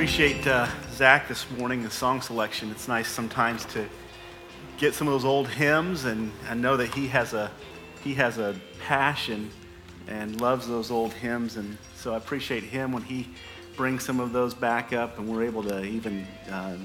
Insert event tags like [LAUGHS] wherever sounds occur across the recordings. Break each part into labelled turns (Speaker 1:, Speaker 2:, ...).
Speaker 1: appreciate uh, Zach this morning, the song selection. It's nice sometimes to get some of those old hymns, and I know that he has a he has a passion and loves those old hymns, and so I appreciate him when he brings some of those back up, and we're able to even uh,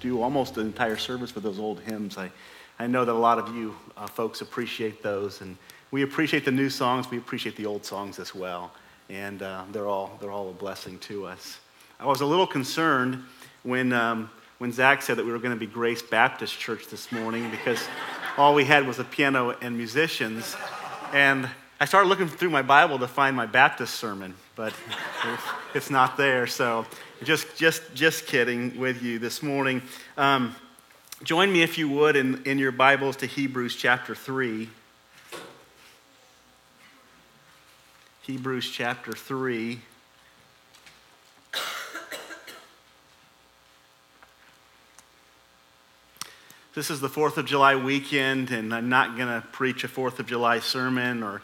Speaker 1: do almost an entire service with those old hymns. I I know that a lot of you uh, folks appreciate those, and we appreciate the new songs. We appreciate the old songs as well, and uh, they're all they're all a blessing to us. I was a little concerned when, um, when Zach said that we were going to be Grace Baptist Church this morning because all we had was a piano and musicians. And I started looking through my Bible to find my Baptist sermon, but [LAUGHS] it's not there. So just, just, just kidding with you this morning. Um, join me, if you would, in, in your Bibles to Hebrews chapter 3. Hebrews chapter 3. This is the 4th of July weekend, and I'm not going to preach a 4th of July sermon or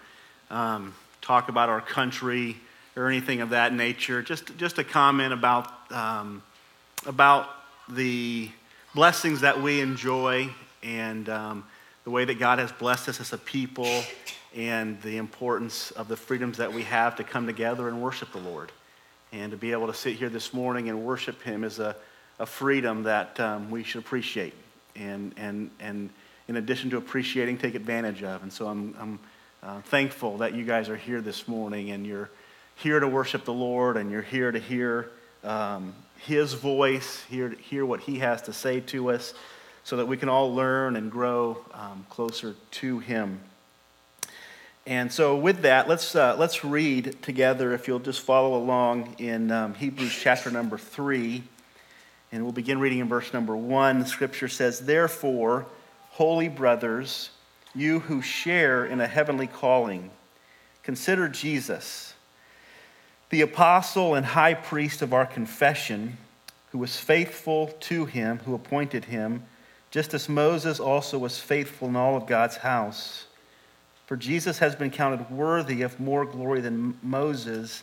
Speaker 1: um, talk about our country or anything of that nature. Just, just a comment about, um, about the blessings that we enjoy and um, the way that God has blessed us as a people and the importance of the freedoms that we have to come together and worship the Lord. And to be able to sit here this morning and worship Him is a, a freedom that um, we should appreciate and, and, and in addition to appreciating, take advantage of. And so I'm, I'm uh, thankful that you guys are here this morning and you're here to worship the Lord and you're here to hear um, His voice, to hear what He has to say to us so that we can all learn and grow um, closer to Him. And so, with that, let's, uh, let's read together, if you'll just follow along in um, Hebrews chapter number 3. And we'll begin reading in verse number one. The scripture says, Therefore, holy brothers, you who share in a heavenly calling, consider Jesus, the apostle and high priest of our confession, who was faithful to him who appointed him, just as Moses also was faithful in all of God's house. For Jesus has been counted worthy of more glory than Moses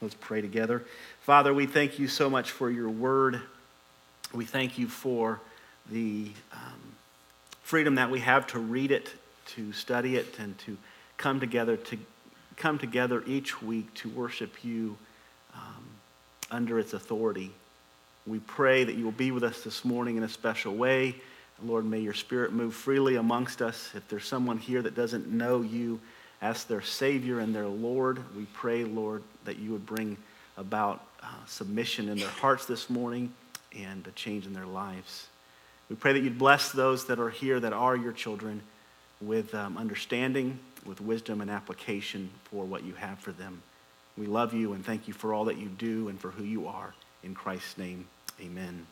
Speaker 1: Let's pray together. Father, we thank you so much for your word. We thank you for the um, freedom that we have to read it, to study it, and to come together to come together each week to worship you um, under its authority. We pray that you will be with us this morning in a special way. Lord, may your spirit move freely amongst us. If there's someone here that doesn't know you, as their Savior and their Lord. We pray, Lord, that you would bring about uh, submission in their hearts this morning and a change in their lives. We pray that you'd bless those that are here that are your children with um, understanding, with wisdom and application for what you have for them. We love you and thank you for all that you do and for who you are. In Christ's name, amen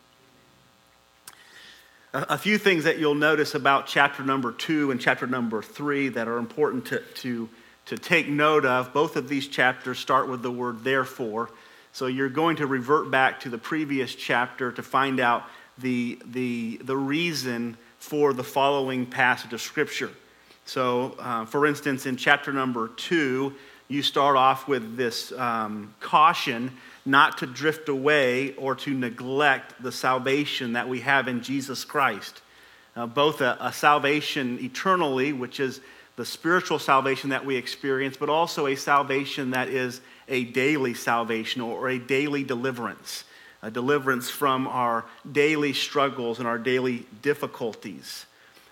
Speaker 1: a few things that you'll notice about chapter number two and chapter number three that are important to, to, to take note of. Both of these chapters start with the word therefore. So you're going to revert back to the previous chapter to find out the, the, the reason for the following passage of Scripture. So, uh, for instance, in chapter number two, you start off with this um, caution not to drift away or to neglect the salvation that we have in Jesus Christ. Uh, both a, a salvation eternally, which is the spiritual salvation that we experience, but also a salvation that is a daily salvation or a daily deliverance, a deliverance from our daily struggles and our daily difficulties.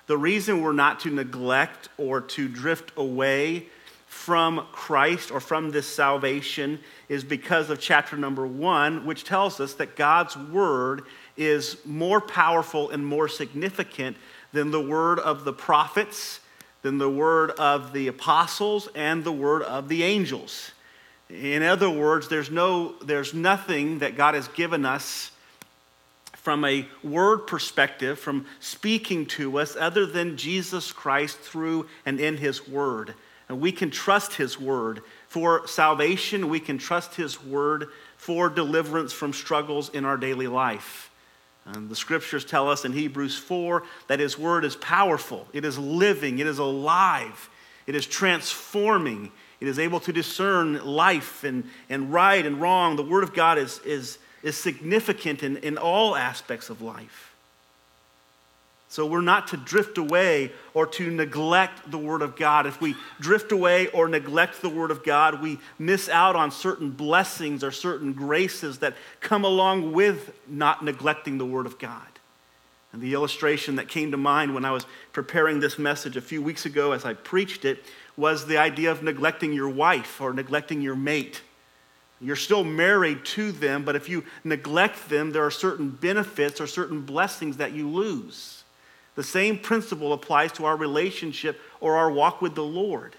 Speaker 1: The reason we're not to neglect or to drift away from Christ or from this salvation is because of chapter number one, which tells us that God's word is more powerful and more significant than the word of the prophets, than the word of the apostles, and the word of the angels. In other words, there's, no, there's nothing that God has given us from a word perspective, from speaking to us, other than Jesus Christ through and in His Word. And we can trust His Word for salvation, we can trust His Word for deliverance from struggles in our daily life. And the scriptures tell us in Hebrews 4 that His Word is powerful, it is living, it is alive, it is transforming, it is able to discern life and, and right and wrong. The Word of God is, is is significant in, in all aspects of life. So we're not to drift away or to neglect the Word of God. If we drift away or neglect the Word of God, we miss out on certain blessings or certain graces that come along with not neglecting the Word of God. And the illustration that came to mind when I was preparing this message a few weeks ago as I preached it was the idea of neglecting your wife or neglecting your mate. You're still married to them, but if you neglect them, there are certain benefits or certain blessings that you lose. The same principle applies to our relationship or our walk with the Lord.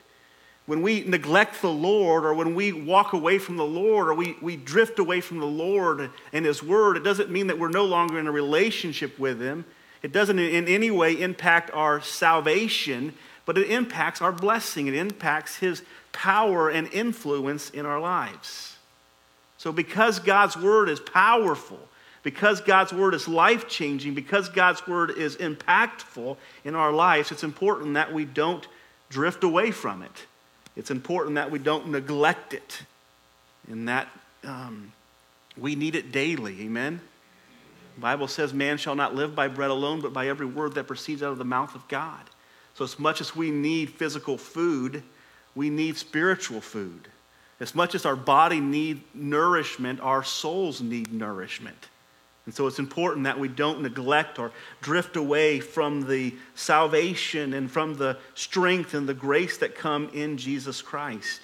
Speaker 1: When we neglect the Lord, or when we walk away from the Lord, or we, we drift away from the Lord and His Word, it doesn't mean that we're no longer in a relationship with Him. It doesn't in any way impact our salvation, but it impacts our blessing. It impacts His power and influence in our lives. So, because God's word is powerful, because God's word is life changing, because God's word is impactful in our lives, it's important that we don't drift away from it. It's important that we don't neglect it, and that um, we need it daily. Amen? The Bible says, Man shall not live by bread alone, but by every word that proceeds out of the mouth of God. So, as much as we need physical food, we need spiritual food. As much as our body need nourishment, our souls need nourishment. And so it's important that we don't neglect or drift away from the salvation and from the strength and the grace that come in Jesus Christ.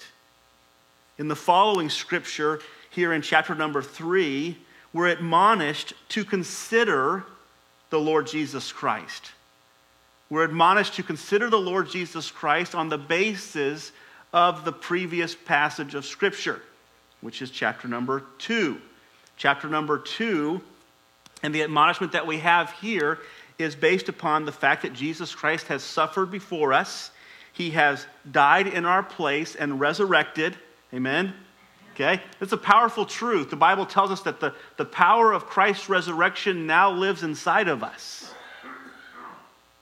Speaker 1: In the following scripture, here in chapter number three, we're admonished to consider the Lord Jesus Christ. We're admonished to consider the Lord Jesus Christ on the basis of the previous passage of Scripture, which is chapter number two. Chapter number two, and the admonishment that we have here is based upon the fact that Jesus Christ has suffered before us. He has died in our place and resurrected. Amen? Okay? It's a powerful truth. The Bible tells us that the, the power of Christ's resurrection now lives inside of us.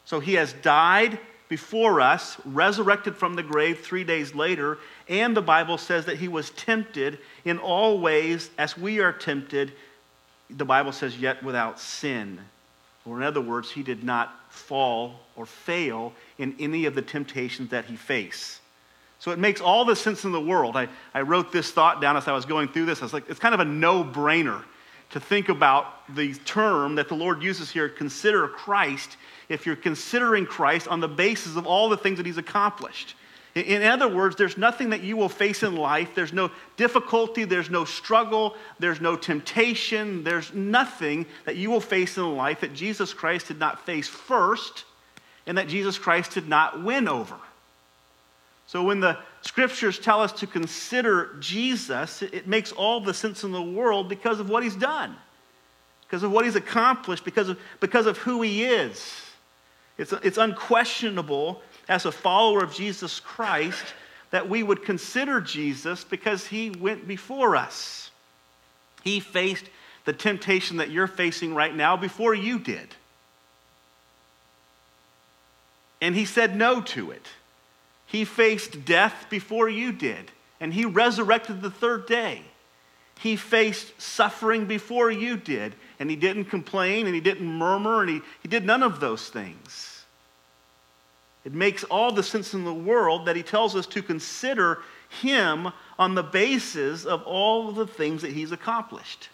Speaker 1: So he has died before us, resurrected from the grave three days later, and the Bible says that he was tempted in all ways as we are tempted, the Bible says, yet without sin. Or, in other words, he did not fall or fail in any of the temptations that he faced. So it makes all the sense in the world. I, I wrote this thought down as I was going through this. I was like, it's kind of a no brainer to think about the term that the Lord uses here consider Christ if you're considering Christ on the basis of all the things that he's accomplished. In other words, there's nothing that you will face in life. There's no difficulty, there's no struggle, there's no temptation, there's nothing that you will face in life that Jesus Christ did not face first and that Jesus Christ did not win over. So when the scriptures tell us to consider Jesus, it makes all the sense in the world because of what he's done, because of what he's accomplished, because of, because of who he is. It's, it's unquestionable as a follower of Jesus Christ that we would consider Jesus because he went before us. He faced the temptation that you're facing right now before you did. And he said no to it. He faced death before you did, and he resurrected the third day. He faced suffering before you did, and he didn't complain and he didn't murmur and he, he did none of those things. It makes all the sense in the world that he tells us to consider him on the basis of all of the things that he's accomplished.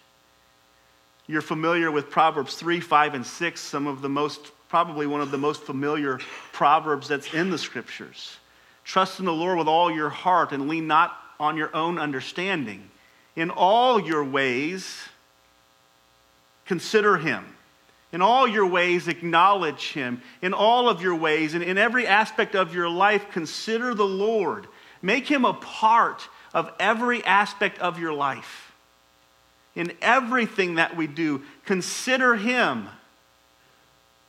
Speaker 1: You're familiar with Proverbs 3, 5, and 6, some of the most, probably one of the most familiar proverbs that's in the scriptures. Trust in the Lord with all your heart and lean not on your own understanding. In all your ways, consider him. In all your ways, acknowledge him. In all of your ways, and in every aspect of your life, consider the Lord. Make him a part of every aspect of your life. In everything that we do, consider Him.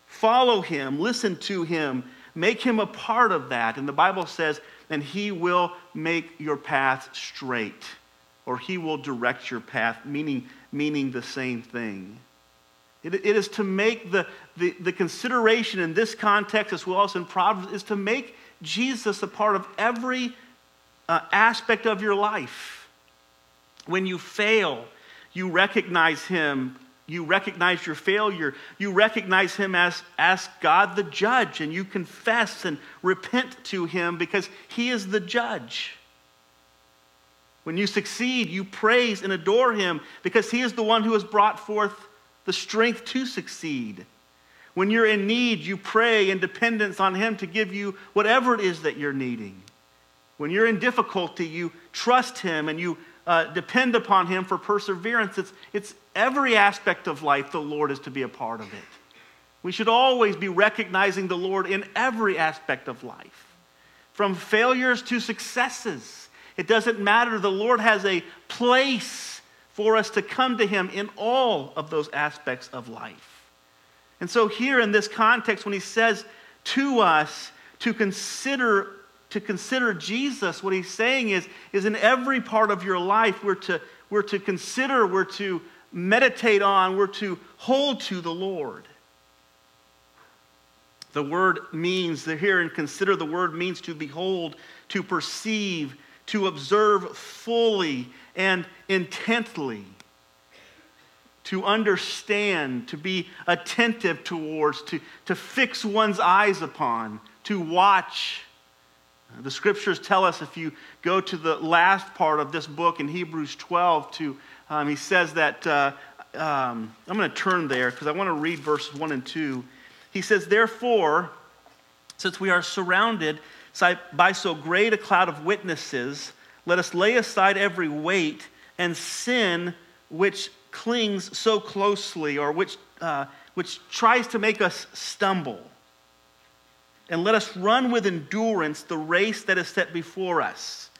Speaker 1: Follow Him. Listen to Him. Make Him a part of that. And the Bible says, and He will make your path straight, or He will direct your path, meaning, meaning the same thing. It, is to make the, the, the consideration in this context, as well as in Proverbs, is to make Jesus a part of every uh, aspect of your life. When you fail, you recognize Him. You recognize your failure. You recognize Him as, as God the judge, and you confess and repent to Him because He is the judge. When you succeed, you praise and adore Him because He is the one who has brought forth the strength to succeed. When you're in need, you pray in dependence on Him to give you whatever it is that you're needing. When you're in difficulty, you trust Him and you uh, depend upon Him for perseverance. It's, it's every aspect of life the Lord is to be a part of it. We should always be recognizing the Lord in every aspect of life, from failures to successes. It doesn't matter. The Lord has a place for us to come to Him in all of those aspects of life. And so, here in this context, when He says to us to consider to consider Jesus, what he's saying is, is in every part of your life, we're to, we're to consider, we're to meditate on, we're to hold to the Lord. The word means, here and consider the word means to behold, to perceive, to observe fully and intently, to understand, to be attentive towards, to, to fix one's eyes upon, to watch the scriptures tell us if you go to the last part of this book in Hebrews 12, to, um, he says that, uh, um, I'm going to turn there because I want to read verses 1 and 2. He says, Therefore, since we are surrounded by so great a cloud of witnesses, let us lay aside every weight and sin which clings so closely or which, uh, which tries to make us stumble and let us run with endurance the race that is set before us.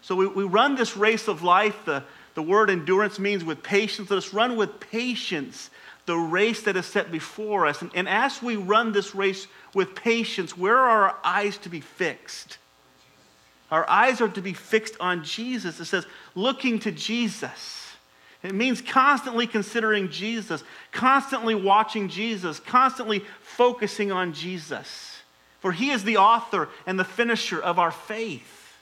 Speaker 1: So we, we run this race of life. The, the word endurance means with patience. Let us run with patience the race that is set before us. And, and as we run this race with patience, where are our eyes to be fixed? Our eyes are to be fixed on Jesus. It says, looking to Jesus. It means constantly considering Jesus, constantly watching Jesus, constantly focusing on Jesus. For he is the author and the finisher of our faith,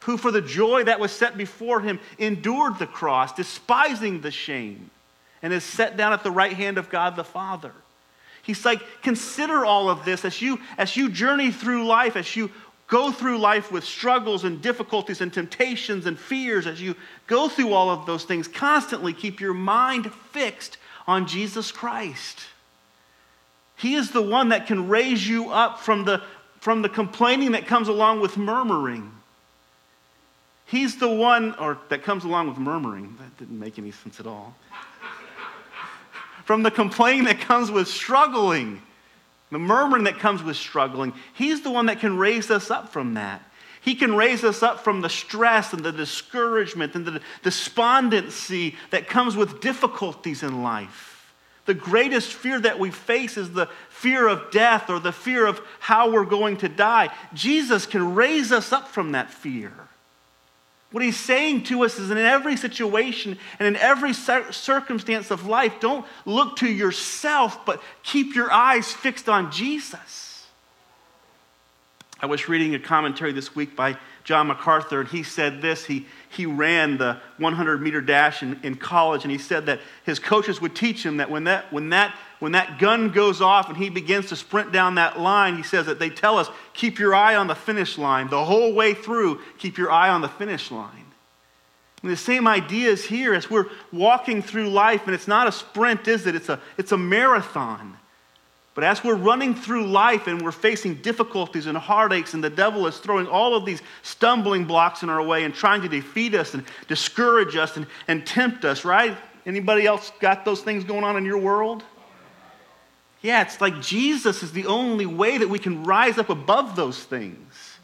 Speaker 1: who for the joy that was set before him endured the cross, despising the shame, and is set down at the right hand of God the Father. He's like, consider all of this as you, as you journey through life, as you go through life with struggles and difficulties and temptations and fears, as you go through all of those things, constantly keep your mind fixed on Jesus Christ. He is the one that can raise you up from the, from the complaining that comes along with murmuring. He's the one, or that comes along with murmuring. That didn't make any sense at all. [LAUGHS] from the complaining that comes with struggling, the murmuring that comes with struggling. He's the one that can raise us up from that. He can raise us up from the stress and the discouragement and the despondency that comes with difficulties in life. The greatest fear that we face is the fear of death or the fear of how we're going to die. Jesus can raise us up from that fear. What he's saying to us is in every situation and in every circumstance of life, don't look to yourself, but keep your eyes fixed on Jesus. I was reading a commentary this week by John MacArthur, and he said this. He, he ran the 100 meter dash in, in college, and he said that his coaches would teach him that when that, when, that when that gun goes off and he begins to sprint down that line, he says that they tell us, keep your eye on the finish line. The whole way through, keep your eye on the finish line. And the same idea is here as we're walking through life, and it's not a sprint, is it? It's a, it's a marathon. But as we're running through life and we're facing difficulties and heartaches, and the devil is throwing all of these stumbling blocks in our way and trying to defeat us and discourage us and, and tempt us, right? Anybody else got those things going on in your world? Yeah, it's like Jesus is the only way that we can rise up above those things.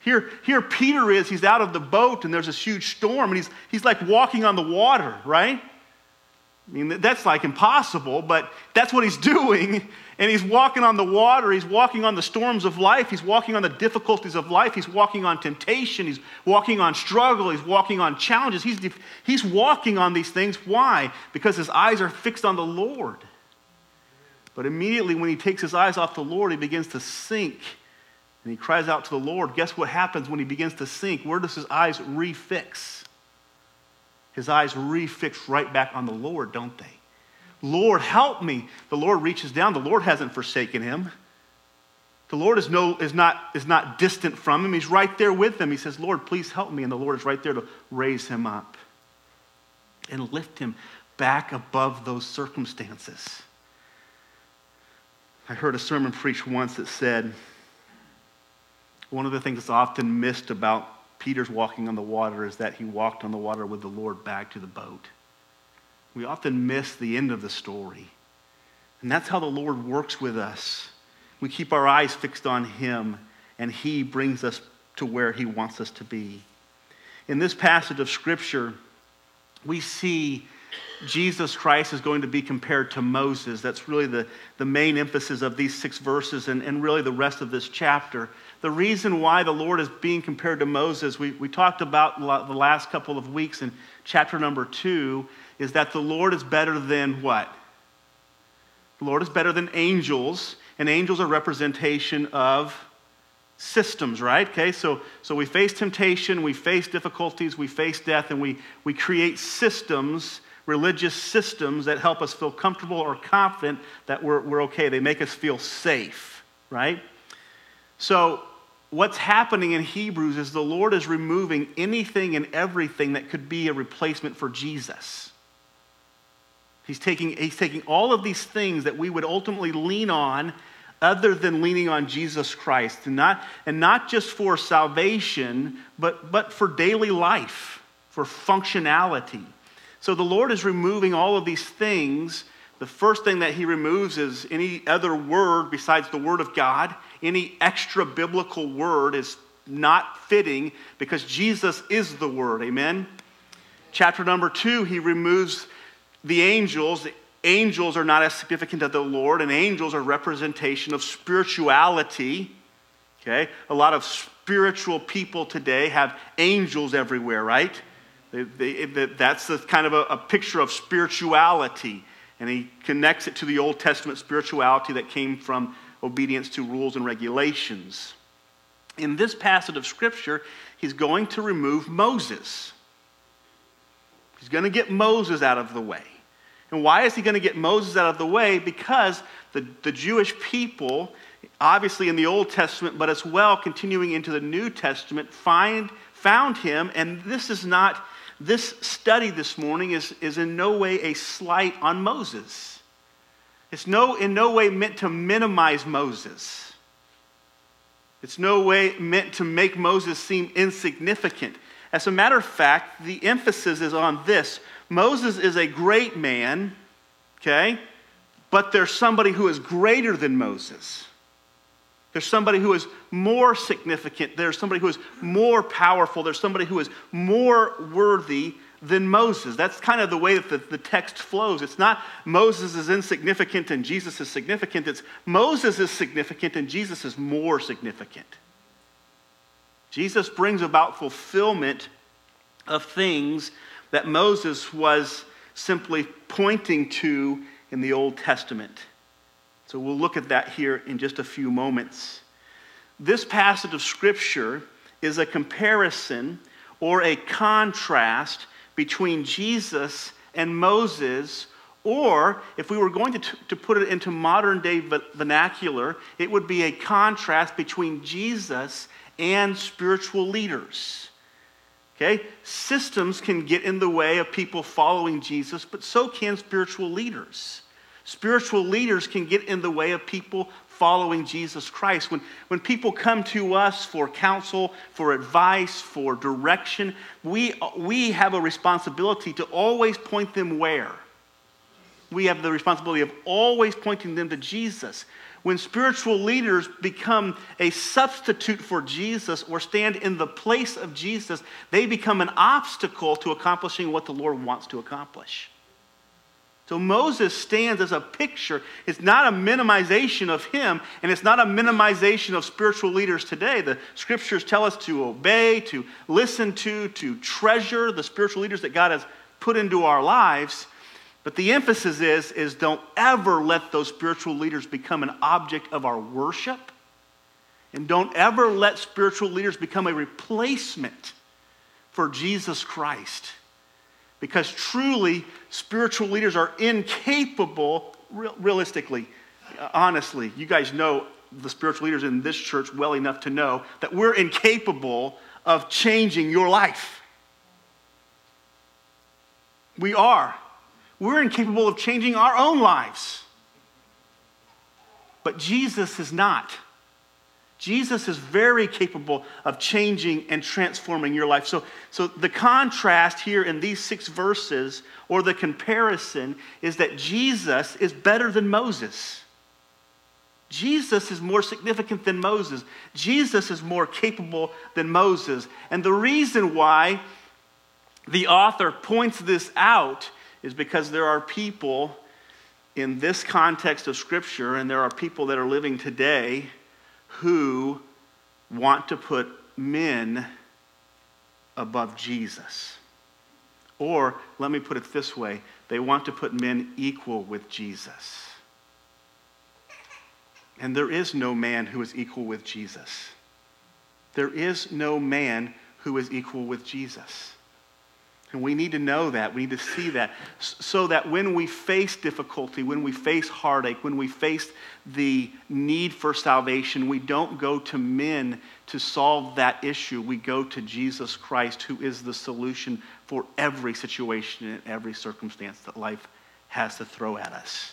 Speaker 1: Here, here Peter is, he's out of the boat and there's this huge storm and he's, he's like walking on the water, right? I mean, that's like impossible, but that's what he's [LAUGHS] doing. And he's walking on the water. He's walking on the storms of life. He's walking on the difficulties of life. He's walking on temptation. He's walking on struggle. He's walking on challenges. He's, he's walking on these things. Why? Because his eyes are fixed on the Lord. But immediately when he takes his eyes off the Lord, he begins to sink. And he cries out to the Lord. Guess what happens when he begins to sink? Where does his eyes refix? his eyes refix right back on the Lord, don't they? Lord, help me. The Lord reaches down. The Lord hasn't forsaken him. The Lord is, no, is, not, is not distant from him. He's right there with him. He says, Lord, please help me. And the Lord is right there to raise him up and lift him back above those circumstances. I heard a sermon preached once that said, one of the things that's often missed about Peter's walking on the water is that he walked on the water with the Lord back to the boat. We often miss the end of the story. And that's how the Lord works with us. We keep our eyes fixed on Him, and He brings us to where He wants us to be. In this passage of Scripture, we see Jesus Christ is going to be compared to Moses. That's really the, the main emphasis of these six verses and, and really the rest of this chapter the reason why the Lord is being compared to Moses, we, we talked about the last couple of weeks in chapter number two, is that the Lord is better than what? The Lord is better than angels, and angels are representation of systems, right? Okay, so, so we face temptation, we face difficulties, we face death, and we, we create systems, religious systems that help us feel comfortable or confident that we're, we're okay. They make us feel safe, right? So, what's happening in Hebrews is the Lord is removing anything and everything that could be a replacement for Jesus. He's taking, he's taking all of these things that we would ultimately lean on other than leaning on Jesus Christ. And not, and not just for salvation, but, but for daily life, for functionality. So the Lord is removing all of these things. The first thing that he removes is any other word besides the word of God any extra biblical word is not fitting because Jesus is the word. Amen? Chapter number two, he removes the angels. The angels are not as significant as the Lord, and angels are representation of spirituality. Okay? A lot of spiritual people today have angels everywhere, right? They, they, that's the kind of a, a picture of spirituality. And he connects it to the Old Testament spirituality that came from obedience to rules and regulations. In this passage of Scripture, he's going to remove Moses. He's going to get Moses out of the way. And why is he going to get Moses out of the way? Because the, the Jewish people, obviously in the Old Testament, but as well continuing into the New Testament, find, found him. And this is not, this study this morning is, is in no way a slight on Moses. It's no, in no way meant to minimize Moses. It's no way meant to make Moses seem insignificant. As a matter of fact, the emphasis is on this Moses is a great man, okay? But there's somebody who is greater than Moses. There's somebody who is more significant. There's somebody who is more powerful. There's somebody who is more worthy than Moses. That's kind of the way that the, the text flows. It's not Moses is insignificant and Jesus is significant. It's Moses is significant and Jesus is more significant. Jesus brings about fulfillment of things that Moses was simply pointing to in the Old Testament. So we'll look at that here in just a few moments. This passage of Scripture is a comparison or a contrast between Jesus and Moses, or if we were going to, t- to put it into modern day vernacular, it would be a contrast between Jesus and spiritual leaders. Okay? Systems can get in the way of people following Jesus, but so can spiritual leaders. Spiritual leaders can get in the way of people following Jesus Christ. When, when people come to us for counsel, for advice, for direction, we, we have a responsibility to always point them where? We have the responsibility of always pointing them to Jesus. when spiritual leaders become a substitute for Jesus or stand in the place of Jesus, they become an obstacle to accomplishing what the Lord wants to accomplish. So Moses stands as a picture. It's not a minimization of him, and it's not a minimization of spiritual leaders today. The scriptures tell us to obey, to listen to, to treasure the spiritual leaders that God has put into our lives. But the emphasis is, is don't ever let those spiritual leaders become an object of our worship. And don't ever let spiritual leaders become a replacement for Jesus Christ. Because truly, spiritual leaders are incapable, realistically, uh, honestly, you guys know the spiritual leaders in this church well enough to know that we're incapable of changing your life. We are we're incapable of changing our own lives. But Jesus is not. Jesus is very capable of changing and transforming your life. So, so the contrast here in these six verses, or the comparison, is that Jesus is better than Moses. Jesus is more significant than Moses. Jesus is more capable than Moses. And the reason why the author points this out is because there are people in this context of Scripture, and there are people that are living today who want to put men above Jesus. Or, let me put it this way they want to put men equal with Jesus. And there is no man who is equal with Jesus. There is no man who is equal with Jesus. And we need to know that. We need to see that. So that when we face difficulty, when we face heartache, when we face the need for salvation, we don't go to men to solve that issue. We go to Jesus Christ, who is the solution for every situation and every circumstance that life has to throw at us.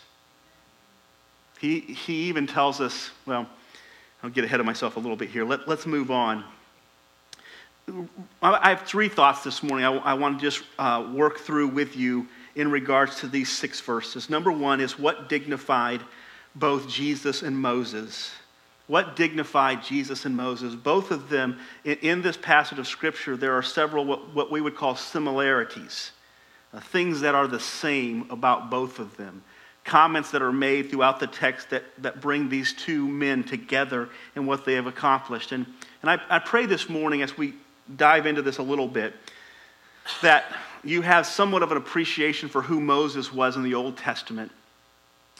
Speaker 1: He, he even tells us, well, I'll get ahead of myself a little bit here. Let, let's move on. I have three thoughts this morning I, I want to just uh, work through with you in regards to these six verses. Number one is what dignified both Jesus and Moses. What dignified Jesus and Moses? Both of them, in, in this passage of Scripture, there are several what, what we would call similarities, uh, things that are the same about both of them. Comments that are made throughout the text that, that bring these two men together and what they have accomplished. And, and I, I pray this morning as we dive into this a little bit, that you have somewhat of an appreciation for who Moses was in the Old Testament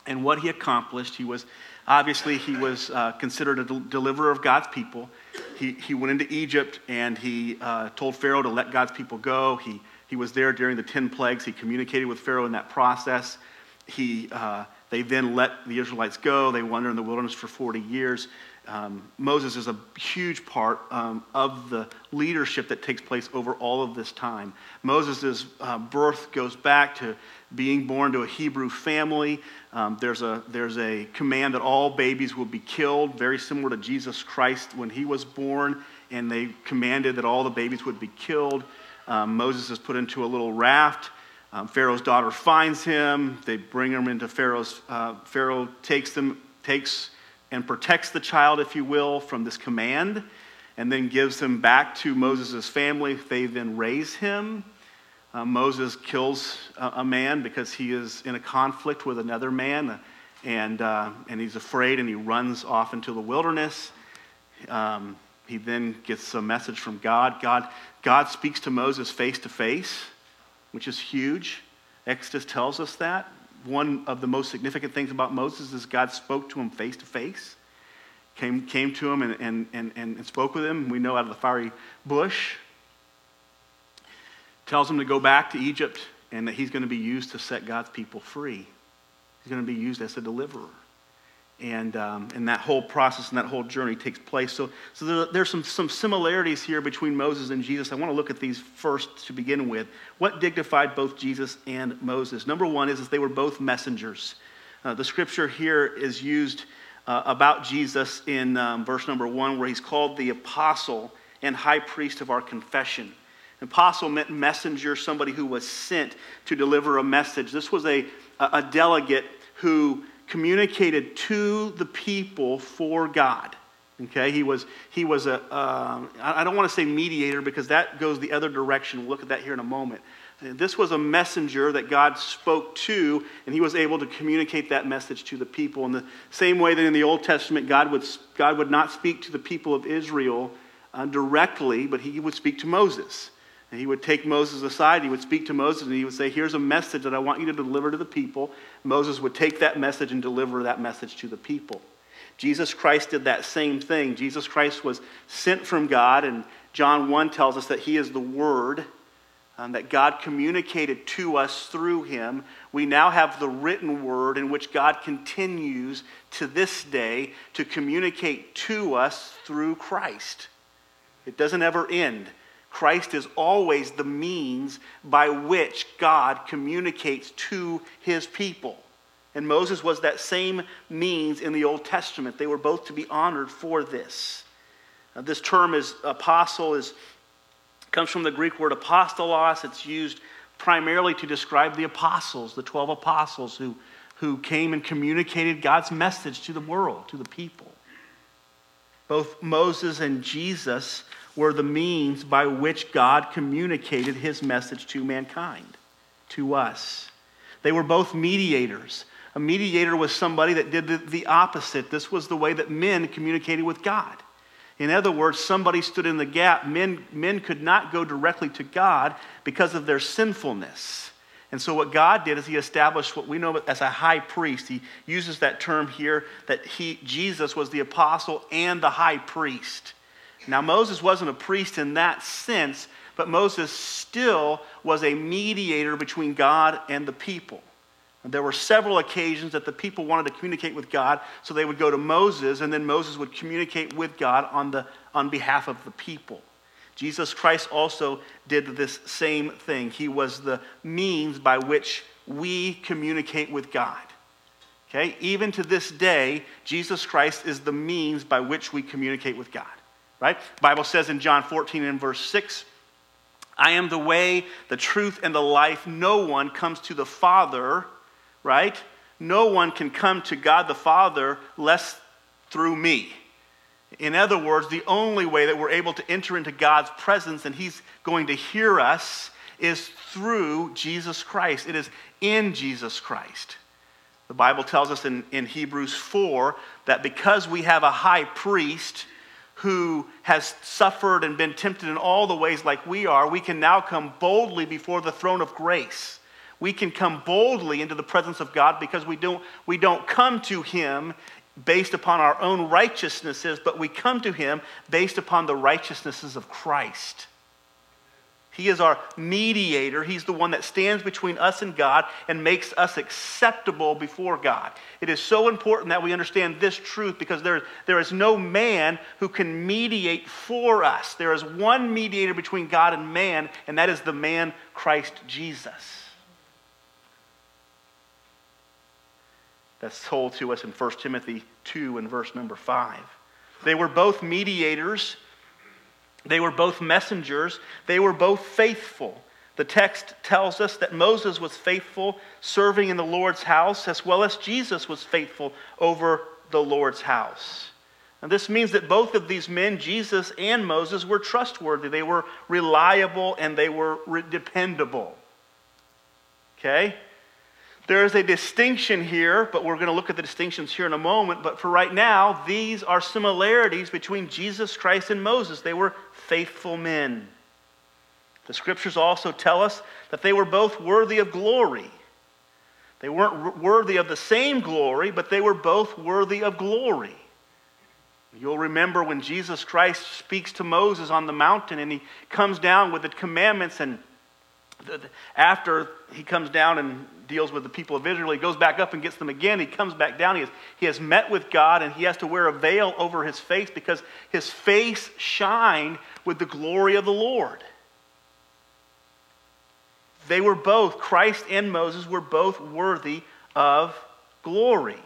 Speaker 1: and what he accomplished. He was obviously he was uh, considered a deliverer of God's people. He, he went into Egypt and he uh, told Pharaoh to let God's people go. He, he was there during the 10 plagues. He communicated with Pharaoh in that process. He, uh, they then let the Israelites go. They wandered in the wilderness for 40 years. Um, Moses is a huge part um, of the leadership that takes place over all of this time. Moses' uh, birth goes back to being born to a Hebrew family. Um, there's, a, there's a command that all babies will be killed, very similar to Jesus Christ when he was born, and they commanded that all the babies would be killed. Um, Moses is put into a little raft. Um, Pharaoh's daughter finds him. They bring him into Pharaoh's. Uh, Pharaoh takes them, takes and protects the child, if you will, from this command, and then gives him back to Moses' family. They then raise him. Uh, Moses kills a, a, man because he is in a conflict with another man, and, uh, and he's afraid and he runs off into the wilderness. Um, he then gets a message from God. God. God speaks to Moses face to face, which is huge. Exodus tells us that one of the most significant things about Moses is God spoke to him face to face, came, came to him and, and, and, and spoke with him. We know out of the fiery bush. Tells him to go back to Egypt and that he's going to be used to set God's people free. He's going to be used as a deliverer and, um, and that whole process and that whole journey takes place. So, so there, there's some, some similarities here between Moses and Jesus. I want to look at these first to begin with. What dignified both Jesus and Moses? Number one is, that they were both messengers. Uh, the scripture here is used uh, about Jesus in um, verse number one, where he's called the apostle and high priest of our confession. Apostle meant messenger, somebody who was sent to deliver a message. This was a, a delegate who communicated to the people for God. Okay, he was, he was a. Um, I don't want to say mediator because that goes the other direction. We'll look at that here in a moment. This was a messenger that God spoke to, and he was able to communicate that message to the people. In the same way that in the Old Testament, God would, God would not speak to the people of Israel uh, directly, but he would speak to Moses. And he would take Moses aside, he would speak to Moses, and he would say, Here's a message that I want you to deliver to the people. Moses would take that message and deliver that message to the people. Jesus Christ did that same thing. Jesus Christ was sent from God, and John 1 tells us that he is the Word um, that God communicated to us through him. We now have the written word in which God continues to this day to communicate to us through Christ. It doesn't ever end. Christ is always the means by which God communicates to his people. And Moses was that same means in the Old Testament. They were both to be honored for this. Now, this term is apostle is comes from the Greek word apostolos. It's used primarily to describe the apostles, the 12 apostles who, who came and communicated God's message to the world, to the people. Both Moses and Jesus were the means by which God communicated his message to mankind, to us. They were both mediators. A mediator was somebody that did the, opposite. This was the way that men communicated with God. In other words, somebody stood in the gap. Men, men could not go directly to God because of their sinfulness. And so, what God did is He established what we know as a high priest. He uses that term here that he, Jesus was the apostle and the high priest. Now, Moses wasn't a priest in that sense, but Moses still was a mediator between God and the people. There were several occasions that the people wanted to communicate with God, so they would go to Moses, and then Moses would communicate with God on, the, on behalf of the people. Jesus Christ also did this same thing. He was the means by which we communicate with God. Okay? Even to this day, Jesus Christ is the means by which we communicate with God. Right? Bible says in John 14 and verse 6, I am the way, the truth, and the life. No one comes to the Father right? No one can come to God the Father less through me. In other words, the only way that we're able to enter into God's presence and He's going to hear us is through Jesus Christ. It is in Jesus Christ. The Bible tells us in, in Hebrews 4 that because we have a high priest who has suffered and been tempted in all the ways like we are, we can now come boldly before the throne of grace we can come boldly into the presence of God because we don't, we don't come to Him based upon our own righteousnesses, but we come to Him based upon the righteousnesses of Christ. He is our mediator. He's the one that stands between us and God and makes us acceptable before God. It is so important that we understand this truth because there, there is no man who can mediate for us. There is one mediator between God and man, and that is the man Christ Jesus. that's told to us in 1 Timothy 2 and verse number 5. They were both mediators, they were both messengers, they were both faithful. The text tells us that Moses was faithful serving in the Lord's house, as well as Jesus was faithful over the Lord's house. And this means that both of these men, Jesus and Moses, were trustworthy. They were reliable and they were dependable. Okay? There is a distinction here, but we're going to look at the distinctions here in a moment. But for right now, these are similarities between Jesus Christ and Moses. They were faithful men. The scriptures also tell us that they were both worthy of glory. They weren't worthy of the same glory, but they were both worthy of glory. You'll remember when Jesus Christ speaks to Moses on the mountain and he comes down with the commandments and after he comes down and deals with the people of Israel, he goes back up and gets them again. He comes back down. He has, he has met with God and he has to wear a veil over his face because his face shined with the glory of the Lord. They were both, Christ and Moses, were both worthy of glory.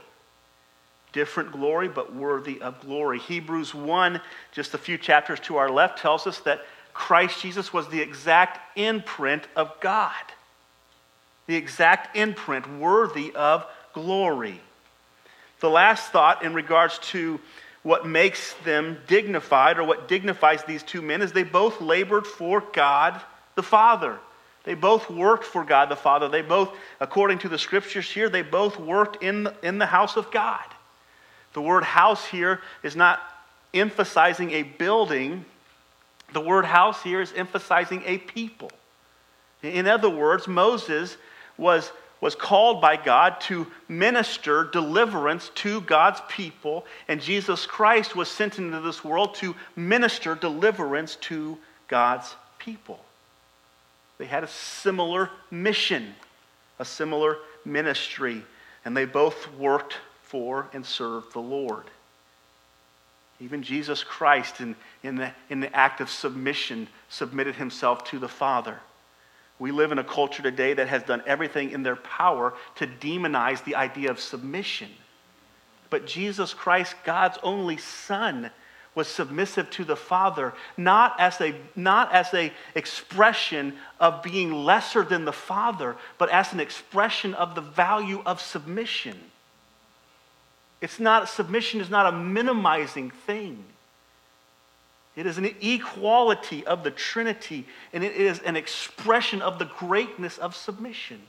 Speaker 1: Different glory, but worthy of glory. Hebrews 1, just a few chapters to our left, tells us that Christ Jesus was the exact imprint of God, the exact imprint worthy of glory. The last thought in regards to what makes them dignified or what dignifies these two men is they both labored for God the Father. They both worked for God the Father. They both, according to the scriptures here, they both worked in the, in the house of God. The word house here is not emphasizing a building, the word house here is emphasizing a people. In other words, Moses was, was called by God to minister deliverance to God's people, and Jesus Christ was sent into this world to minister deliverance to God's people. They had a similar mission, a similar ministry, and they both worked for and served the Lord. Even Jesus Christ, in, in, the, in the act of submission, submitted himself to the Father. We live in a culture today that has done everything in their power to demonize the idea of submission. But Jesus Christ, God's only Son, was submissive to the Father, not as a not as a expression of being lesser than the Father, but as an expression of the value of submission. It's not submission is not a minimizing thing. It is an equality of the Trinity, and it is an expression of the greatness of submission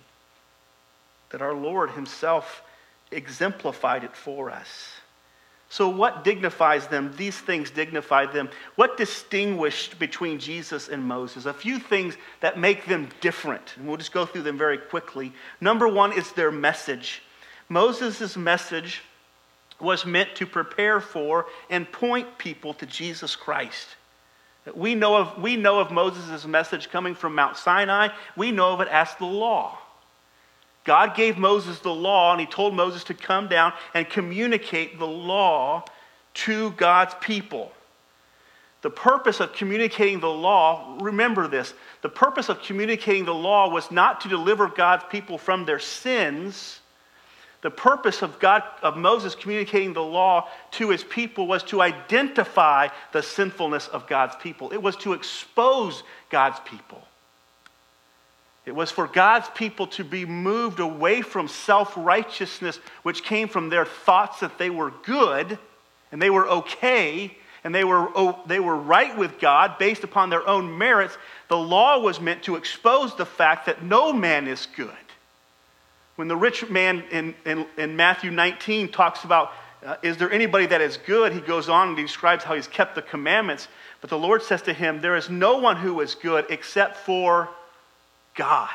Speaker 1: that our Lord Himself exemplified it for us. So, what dignifies them? These things dignify them. What distinguished between Jesus and Moses? A few things that make them different. And we'll just go through them very quickly. Number one is their message. Moses' message was meant to prepare for and point people to Jesus Christ. We know of, we know of Moses' message coming from Mount Sinai. We know of it as the law. God gave Moses the law, and he told Moses to come down and communicate the law to God's people. The purpose of communicating the law, remember this, the purpose of communicating the law was not to deliver God's people from their sins the purpose of God of Moses communicating the law to his people was to identify the sinfulness of God's people. It was to expose God's people. It was for God's people to be moved away from self-righteousness which came from their thoughts that they were good and they were okay and they were, oh, they were right with God based upon their own merits. The law was meant to expose the fact that no man is good when the rich man in, in, in Matthew 19 talks about, uh, is there anybody that is good? He goes on and describes how he's kept the commandments. But the Lord says to him, There is no one who is good except for God.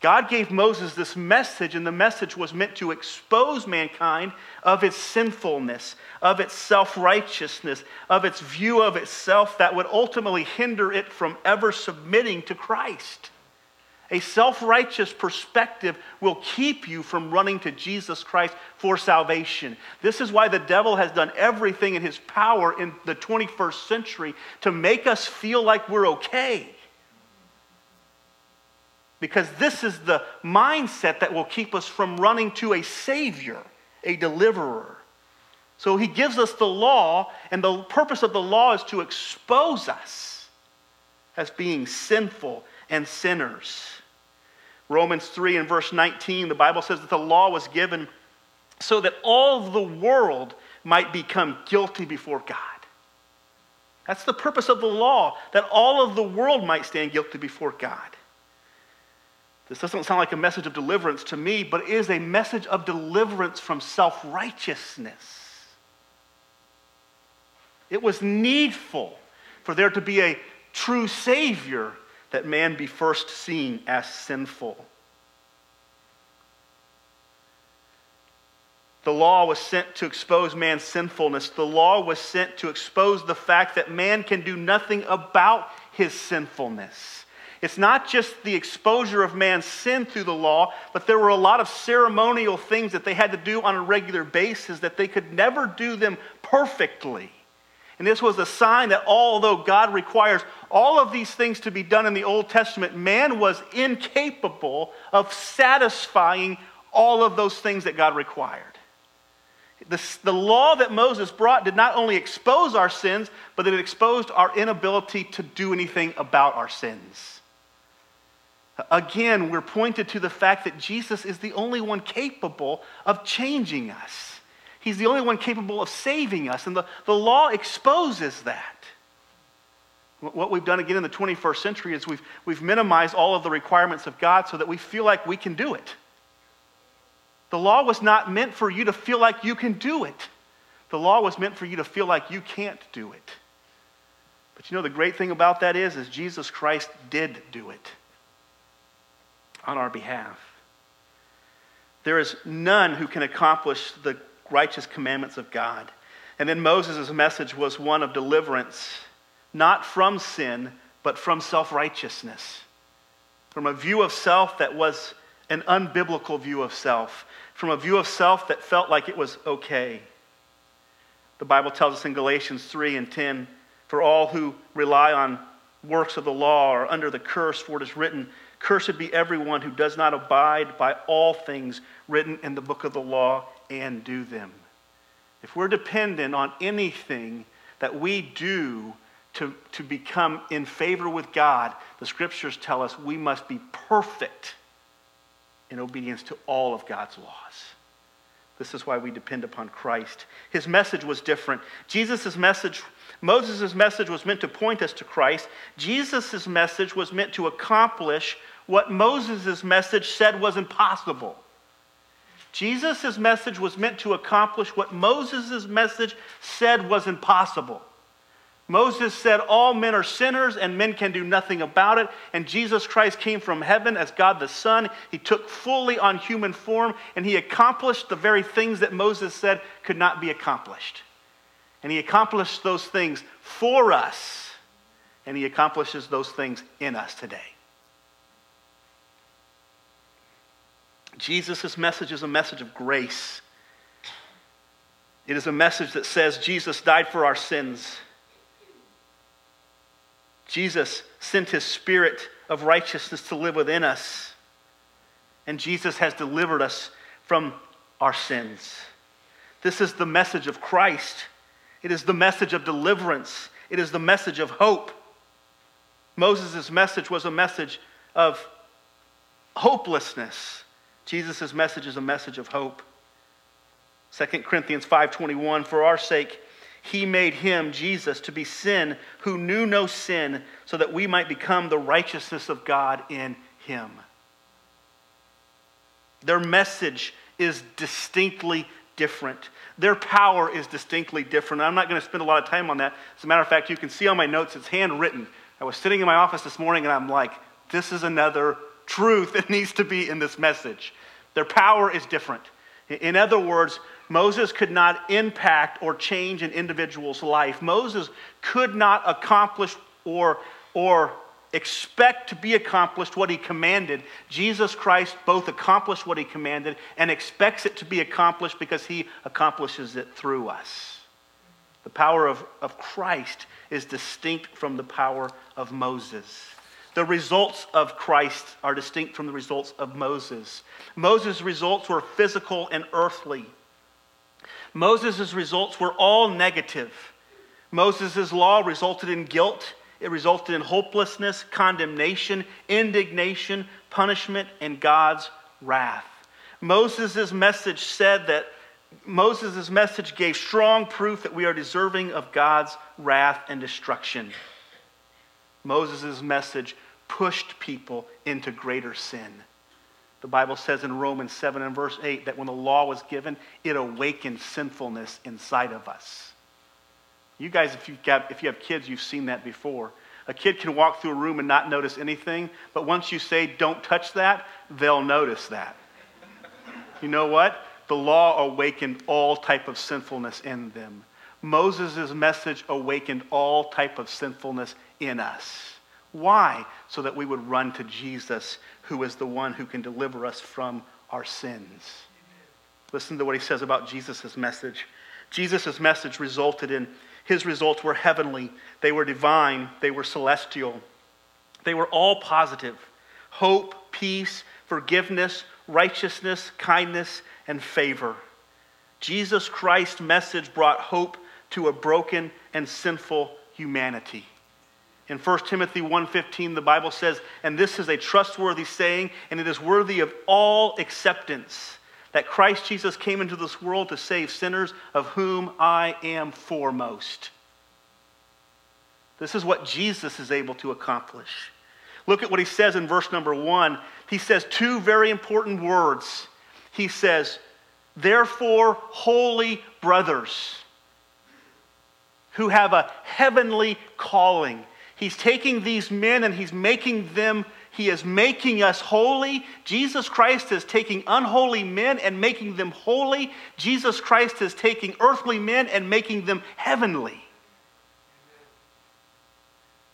Speaker 1: God gave Moses this message, and the message was meant to expose mankind of its sinfulness, of its self righteousness, of its view of itself that would ultimately hinder it from ever submitting to Christ. A self righteous perspective will keep you from running to Jesus Christ for salvation. This is why the devil has done everything in his power in the 21st century to make us feel like we're okay. Because this is the mindset that will keep us from running to a Savior, a deliverer. So he gives us the law, and the purpose of the law is to expose us as being sinful and sinners. Romans 3 and verse 19, the Bible says that the law was given so that all of the world might become guilty before God. That's the purpose of the law, that all of the world might stand guilty before God. This doesn't sound like a message of deliverance to me, but it is a message of deliverance from self righteousness. It was needful for there to be a true Savior that man be first seen as sinful. The law was sent to expose man's sinfulness. The law was sent to expose the fact that man can do nothing about his sinfulness. It's not just the exposure of man's sin through the law, but there were a lot of ceremonial things that they had to do on a regular basis that they could never do them perfectly. And this was a sign that although God requires all of these things to be done in the Old Testament, man was incapable of satisfying all of those things that God required. The, the law that Moses brought did not only expose our sins, but it exposed our inability to do anything about our sins. Again, we're pointed to the fact that Jesus is the only one capable of changing us. He's the only one capable of saving us, and the, the law exposes that. What we've done again in the 21st century is we've, we've minimized all of the requirements of God so that we feel like we can do it. The law was not meant for you to feel like you can do it. The law was meant for you to feel like you can't do it. But you know the great thing about that is is Jesus Christ did do it on our behalf. There is none who can accomplish the righteous commandments of God. And then Moses' message was one of deliverance, not from sin, but from self righteousness. From a view of self that was an unbiblical view of self, from a view of self that felt like it was okay. The Bible tells us in Galatians 3 and 10 for all who rely on works of the law are under the curse, for it is written, Cursed be everyone who does not abide by all things written in the book of the law and do them. If we're dependent on anything that we do to, to become in favor with God, the scriptures tell us we must be perfect in obedience to all of God's laws. This is why we depend upon Christ. His message was different. Jesus' message, Moses' message was meant to point us to Christ. Jesus' message was meant to accomplish what Moses' message said was impossible. Jesus' message was meant to accomplish what Moses' message said was impossible. Moses said, All men are sinners and men can do nothing about it. And Jesus Christ came from heaven as God the Son. He took fully on human form and he accomplished the very things that Moses said could not be accomplished. And he accomplished those things for us, and he accomplishes those things in us today. Jesus' message is a message of grace. It is a message that says Jesus died for our sins. Jesus sent his spirit of righteousness to live within us. And Jesus has delivered us from our sins. This is the message of Christ. It is the message of deliverance. It is the message of hope. Moses' message was a message of hopelessness. Jesus' message is a message of hope. 2 Corinthians 5:21 For our sake he made him Jesus to be sin who knew no sin so that we might become the righteousness of God in him. Their message is distinctly different. Their power is distinctly different. I'm not going to spend a lot of time on that. As a matter of fact, you can see on my notes it's handwritten. I was sitting in my office this morning and I'm like, this is another truth that needs to be in this message. Their power is different. In other words, Moses could not impact or change an individual's life. Moses could not accomplish or, or expect to be accomplished what he commanded. Jesus Christ both accomplished what he commanded and expects it to be accomplished because he accomplishes it through us. The power of, of Christ is distinct from the power of Moses. The results of Christ are distinct from the results of Moses. Moses' results were physical and earthly. Moses' results were all negative. Moses' law resulted in guilt, it resulted in hopelessness, condemnation, indignation, punishment, and God's wrath. Moses' message said that Moses' message gave strong proof that we are deserving of God's wrath and destruction. Moses' message pushed people into greater sin. The Bible says in Romans 7 and verse 8 that when the law was given, it awakened sinfulness inside of us. You guys, if, you've got, if you have kids, you've seen that before. A kid can walk through a room and not notice anything, but once you say, don't touch that, they'll notice that. You know what? The law awakened all type of sinfulness in them. Moses' message awakened all type of sinfulness in us. Why? So that we would run to Jesus, who is the one who can deliver us from our sins. Listen to what he says about Jesus' message. Jesus' message resulted in, his results were heavenly, they were divine, they were celestial. They were all positive hope, peace, forgiveness, righteousness, kindness, and favor. Jesus Christ's message brought hope to a broken and sinful humanity. In 1 Timothy 1:15 the Bible says, "And this is a trustworthy saying, and it is worthy of all acceptance, that Christ Jesus came into this world to save sinners, of whom I am foremost." This is what Jesus is able to accomplish. Look at what he says in verse number 1. He says two very important words. He says, "Therefore, holy brothers, who have a heavenly calling." He's taking these men and he's making them, he is making us holy. Jesus Christ is taking unholy men and making them holy. Jesus Christ is taking earthly men and making them heavenly.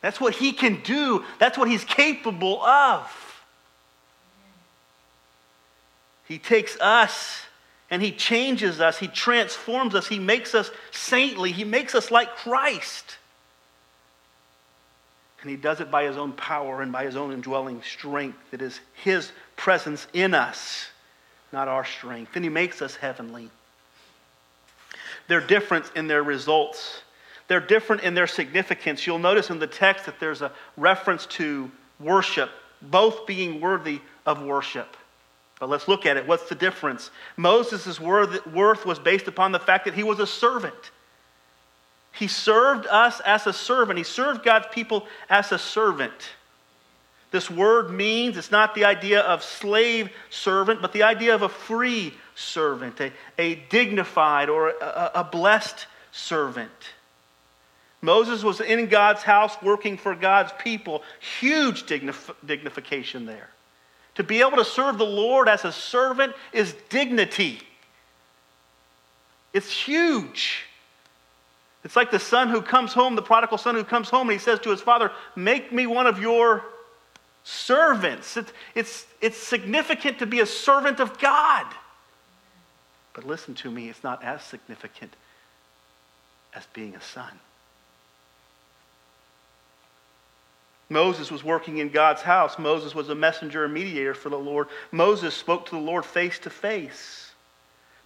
Speaker 1: That's what he can do, that's what he's capable of. He takes us and he changes us, he transforms us, he makes us saintly, he makes us like Christ. And he does it by his own power and by his own indwelling strength. It is his presence in us, not our strength. And he makes us heavenly. They're different in their results, they're different in their significance. You'll notice in the text that there's a reference to worship, both being worthy of worship. But let's look at it. What's the difference? Moses' worth was based upon the fact that he was a servant. He served us as a servant. He served God's people as a servant. This word means it's not the idea of slave servant, but the idea of a free servant, a, a dignified or a, a blessed servant. Moses was in God's house working for God's people. Huge dignif- dignification there. To be able to serve the Lord as a servant is dignity. It's huge. It's like the son who comes home, the prodigal son who comes home, and he says to his father, Make me one of your servants. It's, it's, it's significant to be a servant of God. But listen to me, it's not as significant as being a son. Moses was working in God's house. Moses was a messenger and mediator for the Lord. Moses spoke to the Lord face to face.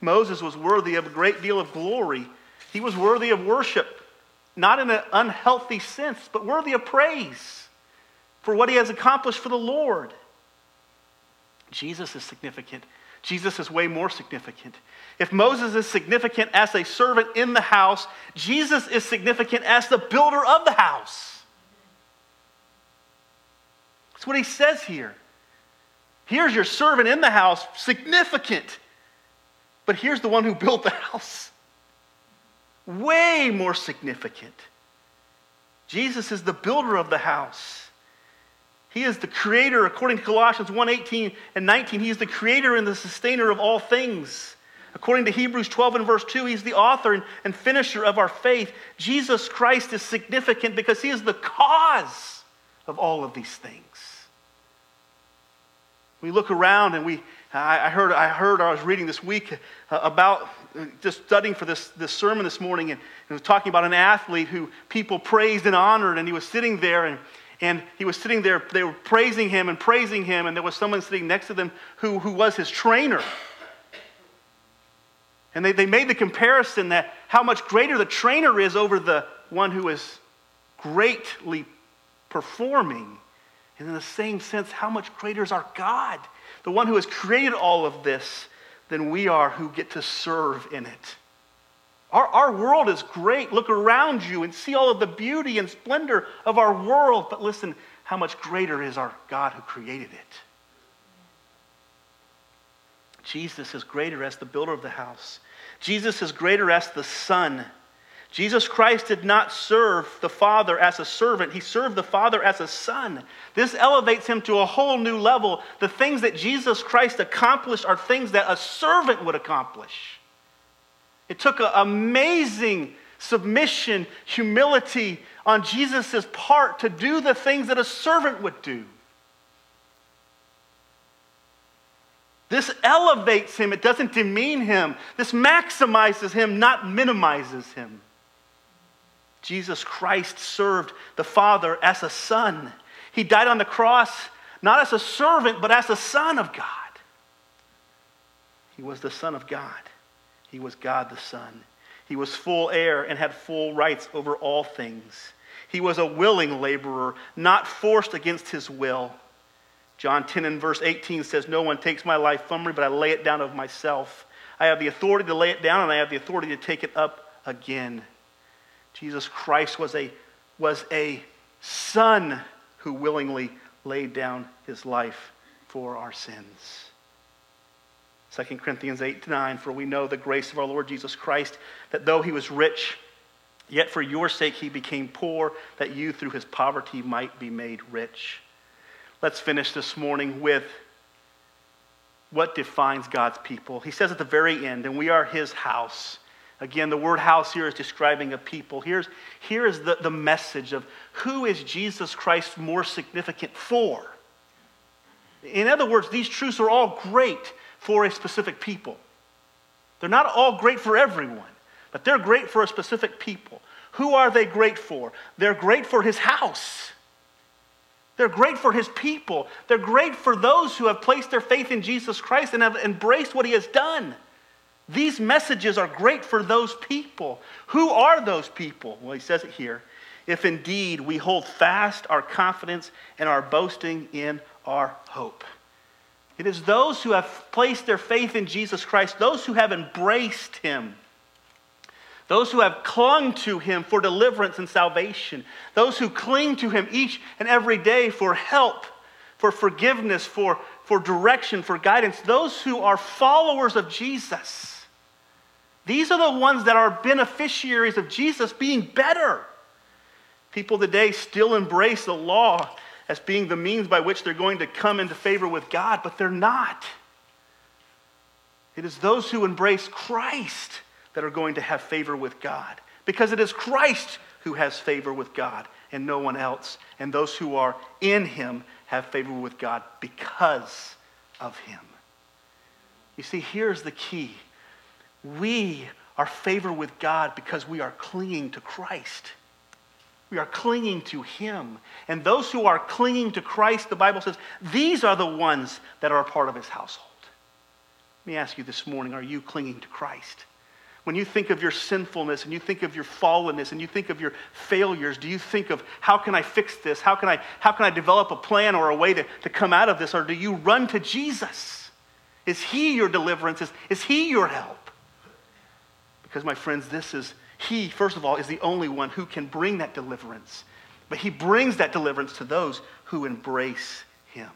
Speaker 1: Moses was worthy of a great deal of glory he was worthy of worship, not in an unhealthy sense, but worthy of praise for what he has accomplished for the Lord. Jesus is significant. Jesus is way more significant. If Moses is significant as a servant in the house, Jesus is significant as the builder of the house. That's what he says here. Here's your servant in the house, significant. But here's the one who built the [LAUGHS] house way more significant. Jesus is the builder of the house. He is the creator, according to Colossians 1 18 and 19. He is the creator and the sustainer of all things. According to Hebrews 12 and verse 2, he's the author and finisher of our faith. Jesus Christ is significant because he is the cause of all of these things. We look around and we, I heard, I heard, I was reading this week uh, about just studying for this, this sermon this morning, and, and was talking about an athlete who people praised and honored, and he was sitting there, and, and he was sitting there, they were praising him and praising him, and there was someone sitting next to them who, who was his trainer. And they, they made the comparison that how much greater the trainer is over the one who is greatly performing. And in the same sense, how much greater is our God, the one who has created all of this than we are who get to serve in it. Our, our world is great. Look around you and see all of the beauty and splendor of our world. But listen, how much greater is our God who created it? Jesus is greater as the builder of the house. Jesus is greater as the son Jesus Christ did not serve the Father as a servant, he served the Father as a son. This elevates him to a whole new level. The things that Jesus Christ accomplished are things that a servant would accomplish. It took an amazing submission, humility on Jesus' part to do the things that a servant would do. This elevates him, it doesn't demean him. This maximizes him, not minimizes him. Jesus Christ served the Father as a son. He died on the cross not as a servant, but as a son of God. He was the Son of God. He was God the Son. He was full heir and had full rights over all things.
Speaker 2: He was a willing laborer, not forced against his will. John 10 and verse 18 says, No one takes my life from me, but I lay it down of myself. I have the authority to lay it down, and I have the authority to take it up again. Jesus Christ was a, was a son who willingly laid down his life for our sins. 2 Corinthians 8 to 9, for we know the grace of our Lord Jesus Christ, that though he was rich, yet for your sake he became poor, that you through his poverty might be made rich. Let's finish this morning with what defines God's people. He says at the very end, and we are his house. Again, the word house here is describing a people. Here's, here is the, the message of who is Jesus Christ more significant for. In other words, these truths are all great for a specific people. They're not all great for everyone, but they're great for a specific people. Who are they great for? They're great for his house. They're great for his people. They're great for those who have placed their faith in Jesus Christ and have embraced what he has done. These messages are great for those people. Who are those people? Well, he says it here. If indeed we hold fast our confidence and our boasting in our hope. It is those who have placed their faith in Jesus Christ, those who have embraced him, those who have clung to him for deliverance and salvation, those who cling to him each and every day for help, for forgiveness, for, for direction, for guidance, those who are followers of Jesus. These are the ones that are beneficiaries of Jesus being better. People today still embrace the law as being the means by which they're going to come into favor with God, but they're not. It is those who embrace Christ that are going to have favor with God because it is Christ who has favor with God and no one else. And those who are in him have favor with God because of him. You see, here's the key we are favored with God because we are clinging to Christ. We are clinging to Him. And those who are clinging to Christ, the Bible says, these are the ones that are a part of His household. Let me ask you this morning are you clinging to Christ? When you think of your sinfulness and you think of your fallenness and you think of your failures, do you think of how can I fix this? How can I, how can I develop a plan or a way to, to come out of this? Or do you run to Jesus? Is He your deliverance? Is, is He your help? Because, my friends, this is he, first of all, is the only one who can bring that deliverance. But he brings that deliverance to those who embrace him.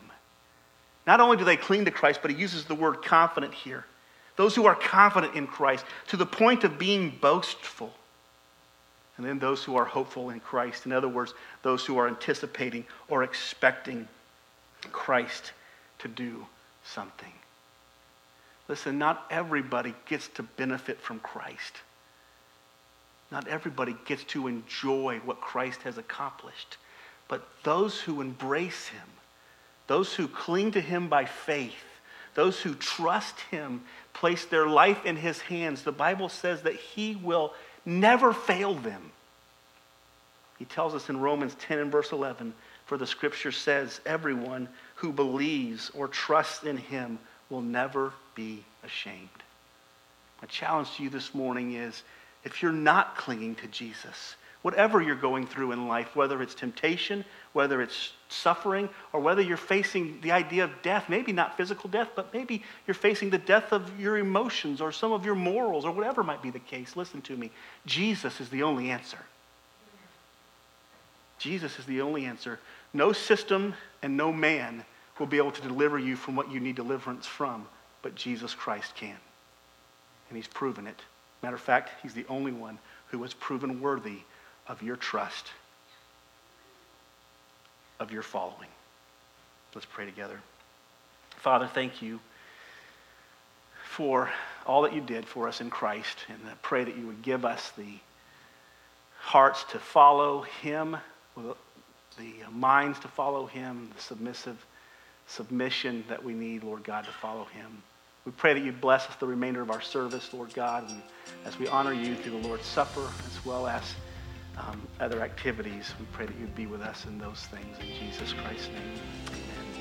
Speaker 2: Not only do they cling to Christ, but he uses the word confident here. Those who are confident in Christ to the point of being boastful. And then those who are hopeful in Christ. In other words, those who are anticipating or expecting Christ to do something. Listen, not everybody gets to benefit from Christ. Not everybody gets to enjoy what Christ has accomplished. But those who embrace him, those who cling to him by faith, those who trust him, place their life in his hands, the Bible says that he will never fail them. He tells us in Romans 10 and verse 11, for the scripture says, everyone who believes or trusts in him will never be ashamed. My challenge to you this morning is if you're not clinging to Jesus, whatever you're going through in life, whether it's temptation, whether it's suffering, or whether you're facing the idea of death, maybe not physical death, but maybe you're facing the death of your emotions or some of your morals or whatever might be the case, listen to me. Jesus is the only answer. Jesus is the only answer. No system and no man will be able to deliver you from what you need deliverance from, but Jesus Christ can. And he's proven it. Matter of fact, he's the only one who was proven worthy of your trust, of your following. Let's pray together. Father, thank you for all that you did for us in Christ. And I pray that you would give us the hearts to follow him, the minds to follow him, the submissive submission that we need, Lord God, to follow him. We pray that you bless us the remainder of our service, Lord God, and as we honor you through the Lord's Supper as well as um, other activities, we pray that you'd be with us in those things. In Jesus Christ's name, amen.